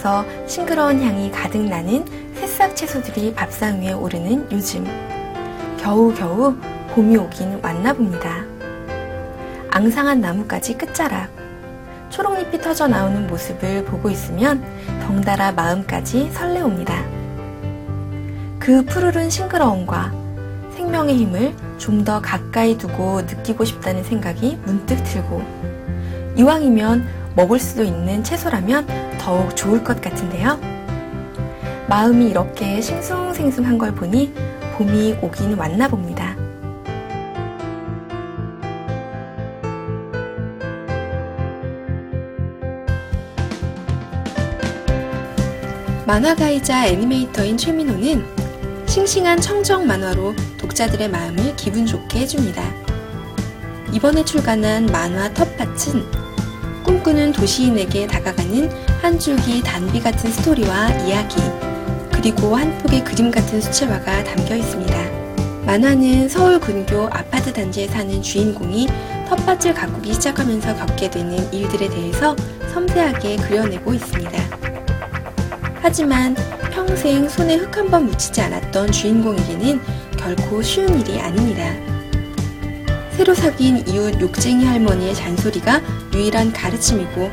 씻으면서 싱그러운 향이 가득 나는 새싹 채소들이 밥상 위에 오르는 요즘. 겨우겨우 봄이 오긴 왔나 봅니다. 앙상한 나뭇가지 끝자락. 초록잎이 터져 나오는 모습을 보고 있으면 덩달아 마음까지 설레옵니다. 그 푸르른 싱그러움과 생명의 힘을 좀 더 가까이 두고 느끼고 싶다는 생각이 문득 들고 이왕이면 먹을 수도 있는 채소라면 더욱 좋을 것 같은데요. 마음이 이렇게 싱숭생숭한 걸 보니 봄이 오긴 왔나 봅니다. 만화가이자 애니메이터인 최민호는 싱싱한 청정 만화로 독자들의 마음을 기분 좋게 해줍니다. 이번에 출간한 만화 텃밭은 꿈꾸는 도시인에게 다가가는 한 줄기 단비 같은 스토리와 이야기, 그리고 한 폭의 그림 같은 수채화가 담겨 있습니다. 만화는 서울 근교 아파트 단지에 사는 주인공이 텃밭을 가꾸기 시작하면서 겪게 되는 일들에 대해서 섬세하게 그려내고 있습니다. 하지만 평생 손에 흙 한 번 묻히지 않았던 주인공에게는 결코 쉬운 일이 아닙니다. 새로 사귄 이웃 욕쟁이 할머니의 잔소리가 유일한 가르침이고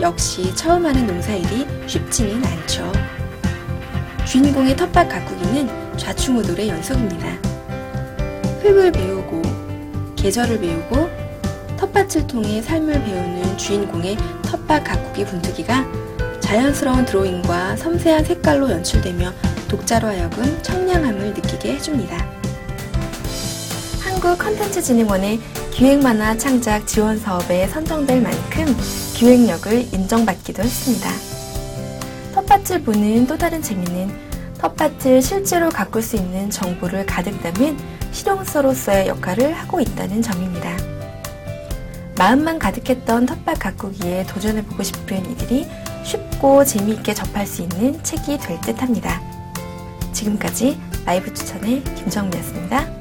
역시 처음 하는 농사일이 쉽지는 않죠. 주인공의 텃밭 가꾸기는 좌충우돌의 연속입니다. 흙을 배우고 계절을 배우고 텃밭을 통해 삶을 배우는 주인공의 텃밭 가꾸기 분투기가 자연스러운 드로잉과 섬세한 색깔로 연출되며 독자로 하여금 청량함을 느끼게 해줍니다. 한국 컨텐츠 진흥원의 기획 만화 창작 지원 사업에 선정될 만큼 기획력을 인정받기도 했습니다. 텃밭을 보는 또 다른 재미는 텃밭을 실제로 가꿀 수 있는 정보를 가득 담은 실용서로서의 역할을 하고 있다는 점입니다. 마음만 가득했던 텃밭 가꾸기에 도전해보고 싶은 이들이 쉽고 재미있게 접할 수 있는 책이 될 듯 합니다. 지금까지 라이브 추천의 김정미였습니다.